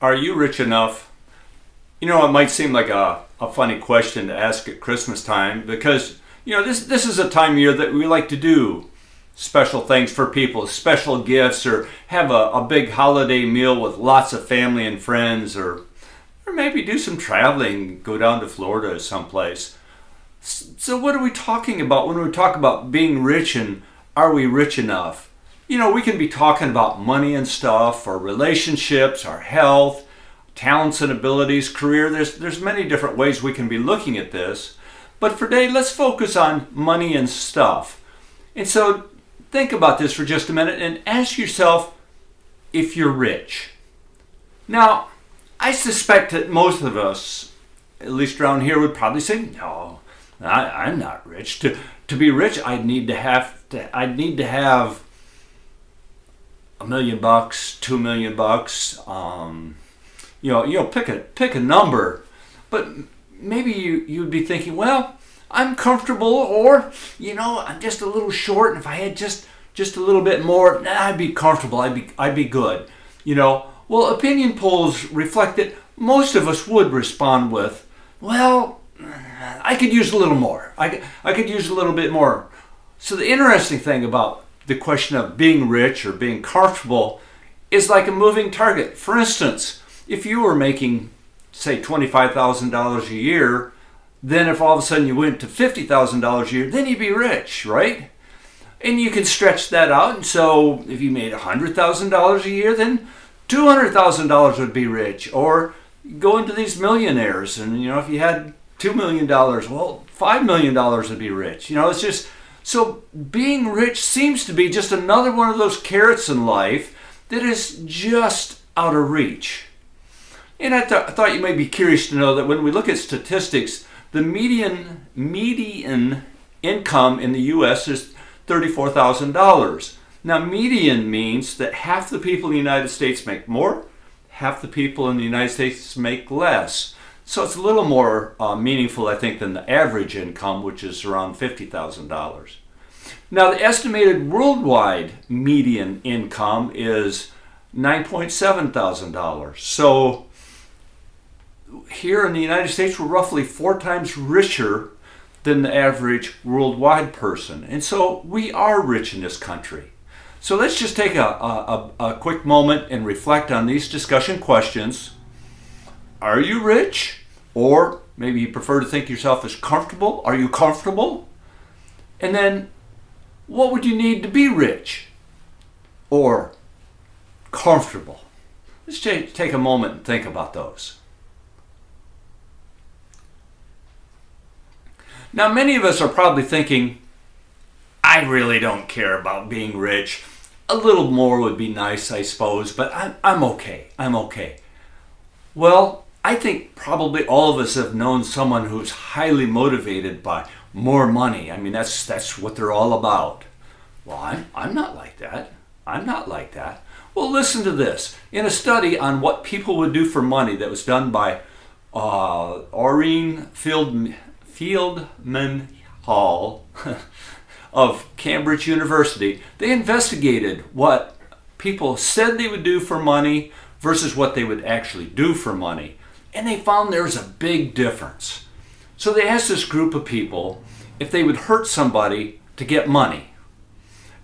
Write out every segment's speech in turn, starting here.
Are you rich enough? You know, it might seem like a, a funny question to ask at Christmas time because, you know, this, this is a time of year that we like to do special things for people, special gifts, or have a, a big holiday meal with lots of family and friends, or, or maybe do some traveling, go down to Florida or someplace. So, what are we talking about when we talk about being rich and are we rich enough? You know, we can be talking about money and stuff, our relationships, our health, talents and abilities, career. There's there's many different ways we can be looking at this. But for today, let's focus on money and stuff. And so think about this for just a minute and ask yourself if you're rich. Now, I suspect that most of us, at least around here, would probably say, no, I, am not rich. To, to be rich, I'd need to have to, I'd need to have a million bucks, two million bucks. Um, you know, you know, pick a pick a number, but maybe you you'd be thinking, well, I'm comfortable, or you know, I'm just a little short, and if I had just just a little bit more, nah, I'd be comfortable. I'd be I'd be good. You know, well, opinion polls reflect that most of us would respond with, well, I could use a little more. I, I could use a little bit more. So the interesting thing about the question of being rich or being comfortable is like a moving target. For instance, if you were making, say, $25,000 a year, then if all of a sudden you went to $50,000 a year, then you'd be rich, right? And you can stretch that out. And so if you made $100,000 a year, then $200,000 would be rich. Or go into these millionaires. And, you know, if you had $2 million, well, $5 million would be rich. You know, it's just so being rich seems to be just another one of those carrots in life that is just out of reach. And I, th- I thought you might be curious to know that when we look at statistics, the median median income in the U.S. is thirty-four thousand dollars. Now, median means that half the people in the United States make more, half the people in the United States make less. So it's a little more uh, meaningful, I think, than the average income, which is around $50,000. Now, the estimated worldwide median income is $9.7 thousand. So here in the United States, we're roughly four times richer than the average worldwide person. And so we are rich in this country. So let's just take a, a, a quick moment and reflect on these discussion questions. Are you rich? Or maybe you prefer to think yourself as comfortable. Are you comfortable? And then, what would you need to be rich or comfortable? Let's take a moment and think about those. Now, many of us are probably thinking, I really don't care about being rich. A little more would be nice, I suppose, but I'm, I'm okay. I'm okay. Well, I think probably all of us have known someone who's highly motivated by more money. I mean, that's that's what they're all about. Well, I'm, I'm not like that. I'm not like that. Well, listen to this. In a study on what people would do for money that was done by uh, Oriel Field, Fieldman Hall of Cambridge University, they investigated what people said they would do for money versus what they would actually do for money and they found there was a big difference. So they asked this group of people if they would hurt somebody to get money.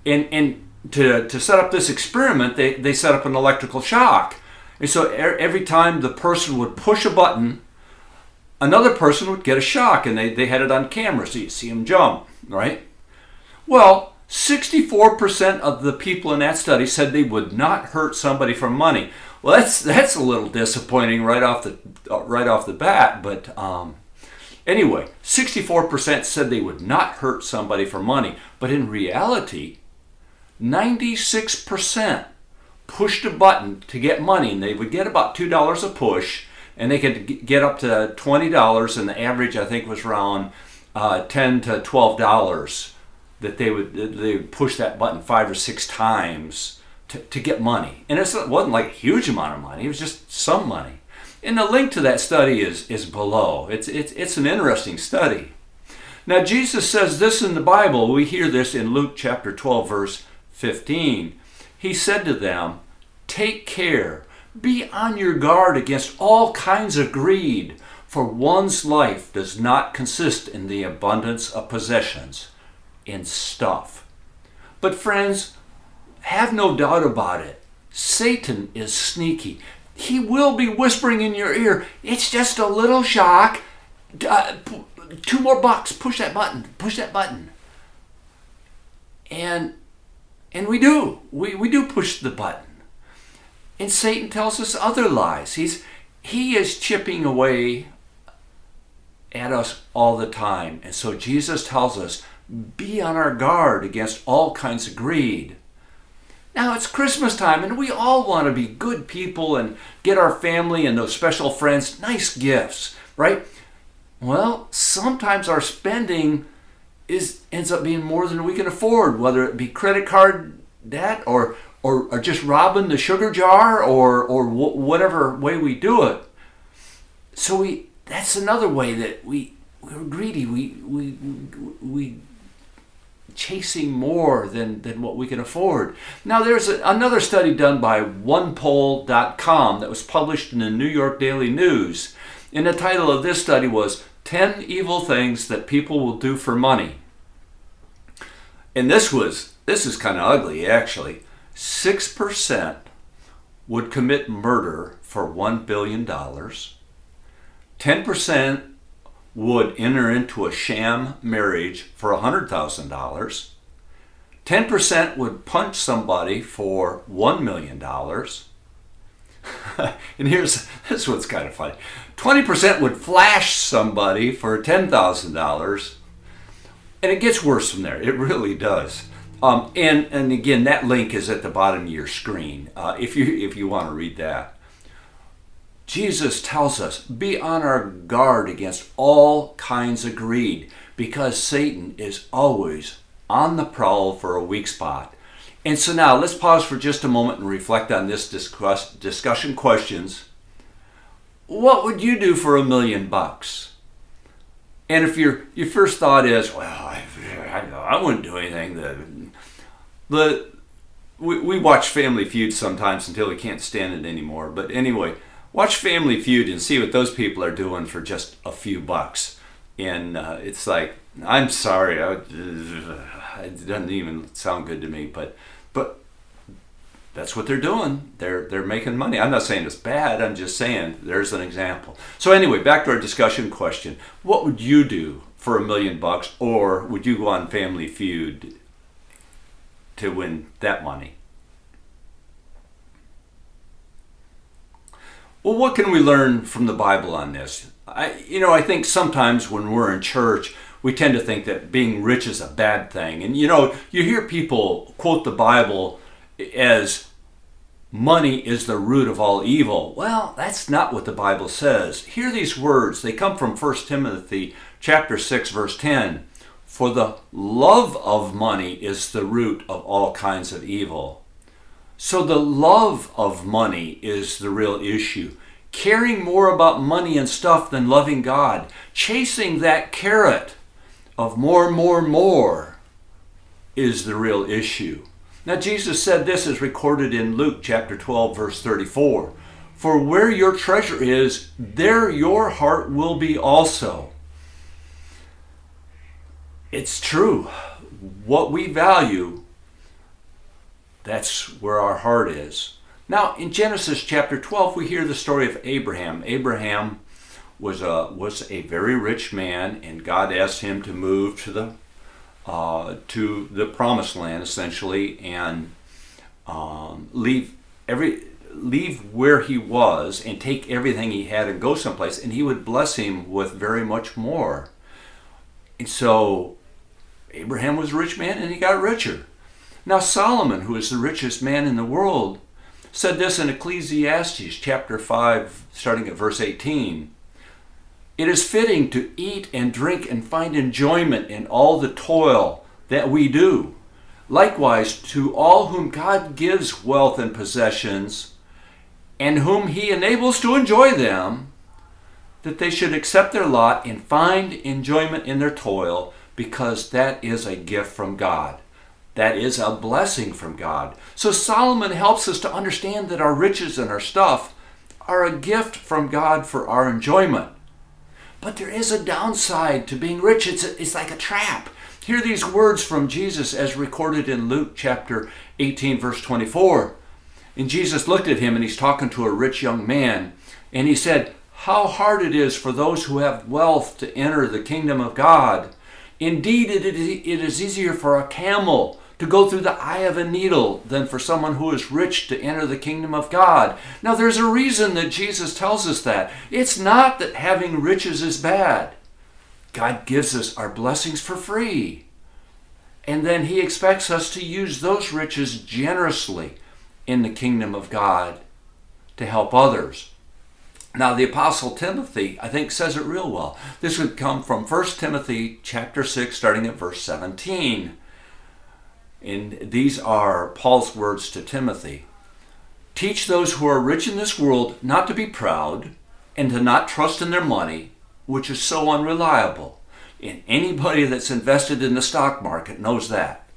And, and to, to set up this experiment, they, they set up an electrical shock. And so every time the person would push a button, another person would get a shock, and they, they had it on camera, so you see them jump, right? Well, 64% of the people in that study said they would not hurt somebody for money. Well, that's that's a little disappointing right off the uh, right off the bat. But um, anyway, 64% said they would not hurt somebody for money, but in reality, 96% pushed a button to get money, and they would get about two dollars a push, and they could get up to twenty dollars, and the average I think was around uh, ten to twelve dollars that they would they would push that button five or six times to, get money. And it wasn't like a huge amount of money, it was just some money. And the link to that study is, is below. It's, it's, it's an interesting study. Now, Jesus says this in the Bible. We hear this in Luke chapter 12, verse 15. He said to them, Take care, Be on your guard against all kinds of greed, for one's life does not consist in the abundance of possessions, in stuff. But, friends, have no doubt about it. Satan is sneaky. He will be whispering in your ear, it's just a little shock. Uh, two more bucks. Push that button. Push that button. And and we do. We, we do push the button. And Satan tells us other lies. He's he is chipping away at us all the time. And so Jesus tells us, be on our guard against all kinds of greed. Now it's Christmas time and we all want to be good people and get our family and those special friends nice gifts, right? Well, sometimes our spending is ends up being more than we can afford, whether it be credit card debt or or, or just robbing the sugar jar or or wh- whatever way we do it. So we that's another way that we we're greedy. We we we chasing more than, than what we can afford. Now, there's a, another study done by OnePoll.com that was published in the New York Daily News. And the title of this study was 10 Evil Things That People Will Do for Money. And this was, this is kind of ugly actually. 6% would commit murder for $1 billion. 10% would enter into a sham marriage for $100,000. 10% would punch somebody for $1 million. and here's this one's kind of funny 20% would flash somebody for $10,000. And it gets worse from there. It really does. Um, and, and again, that link is at the bottom of your screen uh, if, you, if you want to read that. Jesus tells us be on our guard against all kinds of greed because Satan is always on the prowl for a weak spot. And so now let's pause for just a moment and reflect on this discuss, discussion questions. What would you do for a million bucks? And if your your first thought is, well, I, I, I wouldn't do anything. The, the we, we watch Family Feud sometimes until we can't stand it anymore. But anyway, watch Family Feud and see what those people are doing for just a few bucks. And uh, it's like, I'm sorry, I, it doesn't even sound good to me, but but that's what they're doing. They're they're making money. I'm not saying it's bad. I'm just saying there's an example. So anyway, back to our discussion question: What would you do for a million bucks, or would you go on Family Feud to win that money? Well, what can we learn from the Bible on this? I, you know, I think sometimes when we're in church, we tend to think that being rich is a bad thing. And you know, you hear people quote the Bible as money is the root of all evil. Well, that's not what the Bible says. Hear these words. They come from 1 Timothy chapter 6 verse 10. For the love of money is the root of all kinds of evil. So the love of money is the real issue. Caring more about money and stuff than loving God. Chasing that carrot of more, more, more is the real issue. Now, Jesus said this is recorded in Luke chapter 12, verse 34 For where your treasure is, there your heart will be also. It's true. What we value that's where our heart is. Now, in Genesis chapter 12, we hear the story of Abraham. Abraham was a, was a very rich man, and God asked him to move to the, uh, to the promised land, essentially, and um, leave, every, leave where he was and take everything he had and go someplace, and he would bless him with very much more. And so Abraham was a rich man, and he got richer. Now, Solomon, who is the richest man in the world, said this in Ecclesiastes chapter 5, starting at verse 18. It is fitting to eat and drink and find enjoyment in all the toil that we do. Likewise, to all whom God gives wealth and possessions, and whom He enables to enjoy them, that they should accept their lot and find enjoyment in their toil, because that is a gift from God. That is a blessing from God. So Solomon helps us to understand that our riches and our stuff are a gift from God for our enjoyment. But there is a downside to being rich. It's, a, it's like a trap. Hear these words from Jesus as recorded in Luke chapter 18, verse 24. And Jesus looked at him and he's talking to a rich young man. And he said, How hard it is for those who have wealth to enter the kingdom of God. Indeed, it is easier for a camel to go through the eye of a needle than for someone who is rich to enter the kingdom of God. Now, there's a reason that Jesus tells us that. It's not that having riches is bad. God gives us our blessings for free. And then He expects us to use those riches generously in the kingdom of God to help others. Now the apostle Timothy, I think says it real well. This would come from 1 Timothy chapter 6 starting at verse 17. And these are Paul's words to Timothy. Teach those who are rich in this world not to be proud and to not trust in their money, which is so unreliable. And anybody that's invested in the stock market knows that.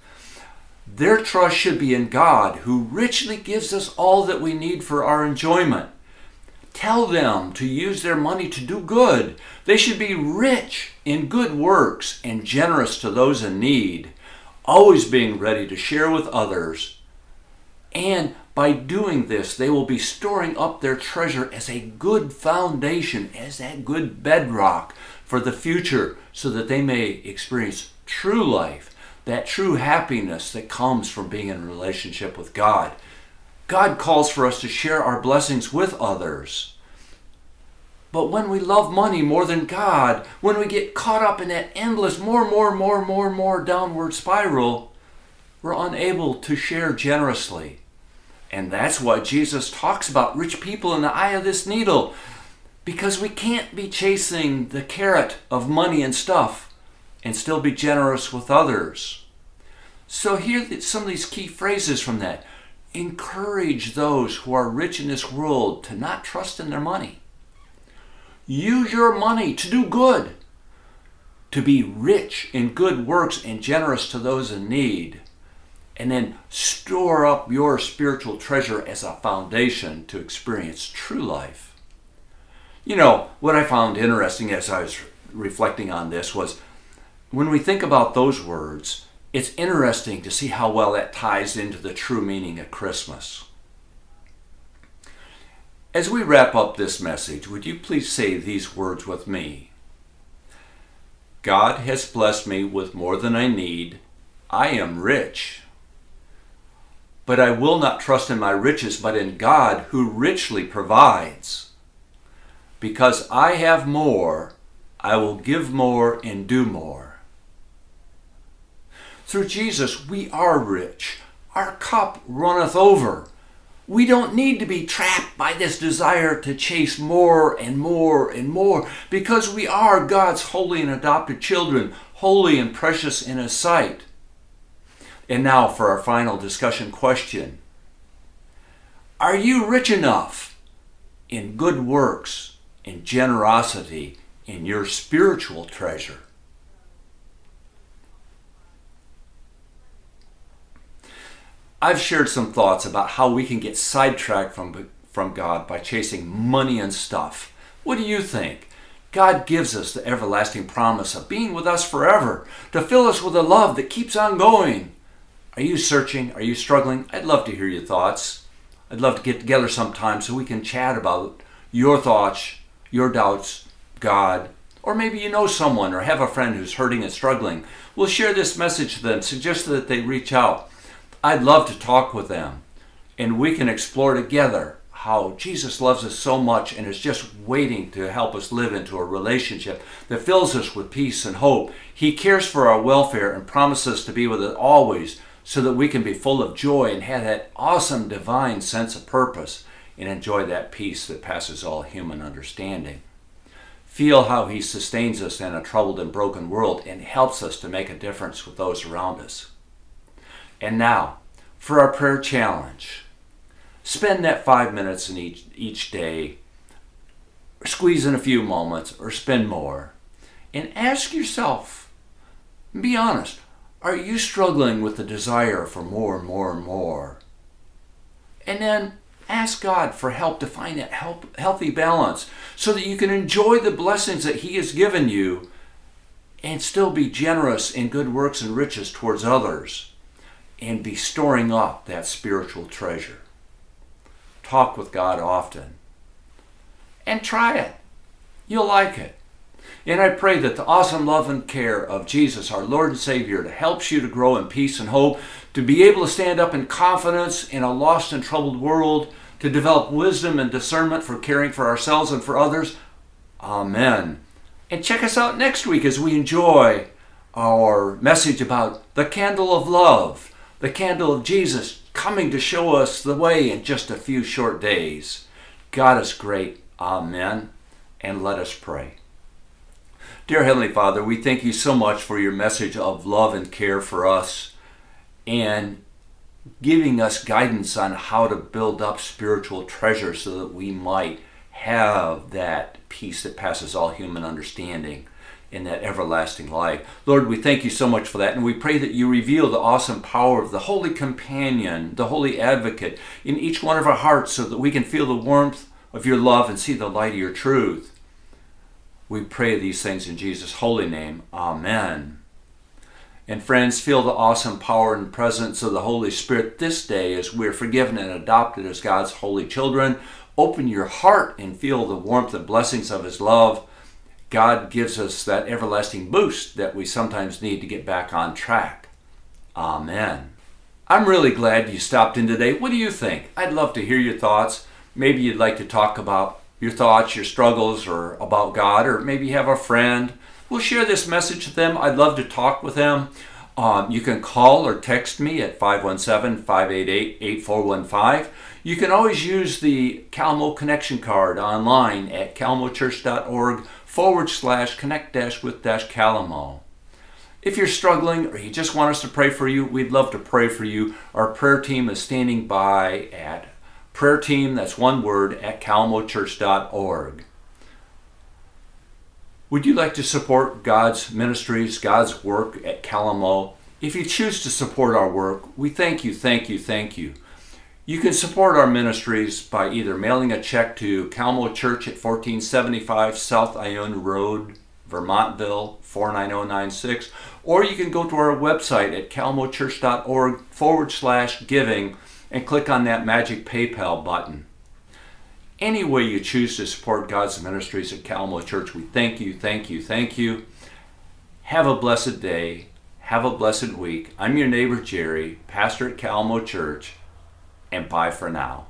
Their trust should be in God, who richly gives us all that we need for our enjoyment. Tell them to use their money to do good. They should be rich in good works and generous to those in need, always being ready to share with others. And by doing this, they will be storing up their treasure as a good foundation, as that good bedrock for the future, so that they may experience true life that true happiness that comes from being in relationship with God. God calls for us to share our blessings with others. But when we love money more than God, when we get caught up in that endless more, more, more, more, more downward spiral, we're unable to share generously. And that's why Jesus talks about rich people in the eye of this needle. Because we can't be chasing the carrot of money and stuff and still be generous with others. So, here some of these key phrases from that. Encourage those who are rich in this world to not trust in their money. Use your money to do good, to be rich in good works and generous to those in need. And then store up your spiritual treasure as a foundation to experience true life. You know, what I found interesting as I was reflecting on this was when we think about those words, it's interesting to see how well that ties into the true meaning of Christmas. As we wrap up this message, would you please say these words with me? God has blessed me with more than I need. I am rich. But I will not trust in my riches, but in God who richly provides. Because I have more, I will give more and do more. Through Jesus, we are rich. Our cup runneth over. We don't need to be trapped by this desire to chase more and more and more because we are God's holy and adopted children, holy and precious in His sight. And now for our final discussion question Are you rich enough in good works and generosity in your spiritual treasure? I've shared some thoughts about how we can get sidetracked from, from God by chasing money and stuff. What do you think? God gives us the everlasting promise of being with us forever, to fill us with a love that keeps on going. Are you searching? Are you struggling? I'd love to hear your thoughts. I'd love to get together sometime so we can chat about your thoughts, your doubts, God, or maybe you know someone or have a friend who's hurting and struggling. We'll share this message to them, suggest that they reach out. I'd love to talk with them and we can explore together how Jesus loves us so much and is just waiting to help us live into a relationship that fills us with peace and hope. He cares for our welfare and promises to be with us always so that we can be full of joy and have that awesome divine sense of purpose and enjoy that peace that passes all human understanding. Feel how He sustains us in a troubled and broken world and helps us to make a difference with those around us. And now, for our prayer challenge. Spend that five minutes in each, each day, squeeze in a few moments, or spend more, and ask yourself, be honest, Are you struggling with the desire for more and more and more? And then ask God for help to find that help, healthy balance so that you can enjoy the blessings that He has given you and still be generous in good works and riches towards others and be storing up that spiritual treasure. Talk with God often and try it. You'll like it. And I pray that the awesome love and care of Jesus, our Lord and Savior, to helps you to grow in peace and hope, to be able to stand up in confidence in a lost and troubled world, to develop wisdom and discernment for caring for ourselves and for others. Amen. And check us out next week as we enjoy our message about the candle of love, the candle of Jesus coming to show us the way in just a few short days. God is great. Amen. And let us pray. Dear Heavenly Father, we thank you so much for your message of love and care for us and giving us guidance on how to build up spiritual treasure so that we might have that peace that passes all human understanding in that everlasting life. Lord, we thank you so much for that, and we pray that you reveal the awesome power of the Holy Companion, the Holy Advocate, in each one of our hearts so that we can feel the warmth of your love and see the light of your truth. We pray these things in Jesus' holy name. Amen. And friends, feel the awesome power and presence of the Holy Spirit this day as we're forgiven and adopted as God's holy children. Open your heart and feel the warmth and blessings of His love. God gives us that everlasting boost that we sometimes need to get back on track. Amen. I'm really glad you stopped in today. What do you think? I'd love to hear your thoughts. Maybe you'd like to talk about your thoughts, your struggles, or about God, or maybe you have a friend. We'll share this message with them. I'd love to talk with them. Um, you can call or text me at 517 588 8415. You can always use the Kalamo Connection card online at kalamochurch.org forward slash connect dash with dash Kalamo. If you're struggling or you just want us to pray for you, we'd love to pray for you. Our prayer team is standing by at prayer team, that's one word, at kalamochurch.org. Would you like to support God's ministries, God's work at Kalamo? If you choose to support our work, we thank you, thank you, thank you. You can support our ministries by either mailing a check to Kalamo Church at 1475 South Ionia Road, Vermontville 49096, or you can go to our website at kalamochurch.org forward slash giving and click on that magic PayPal button. Any way you choose to support God's ministries at Kalamo Church, we thank you, thank you, thank you. Have a blessed day. Have a blessed week. I'm your neighbor Jerry, pastor at Kalamo Church, and bye for now.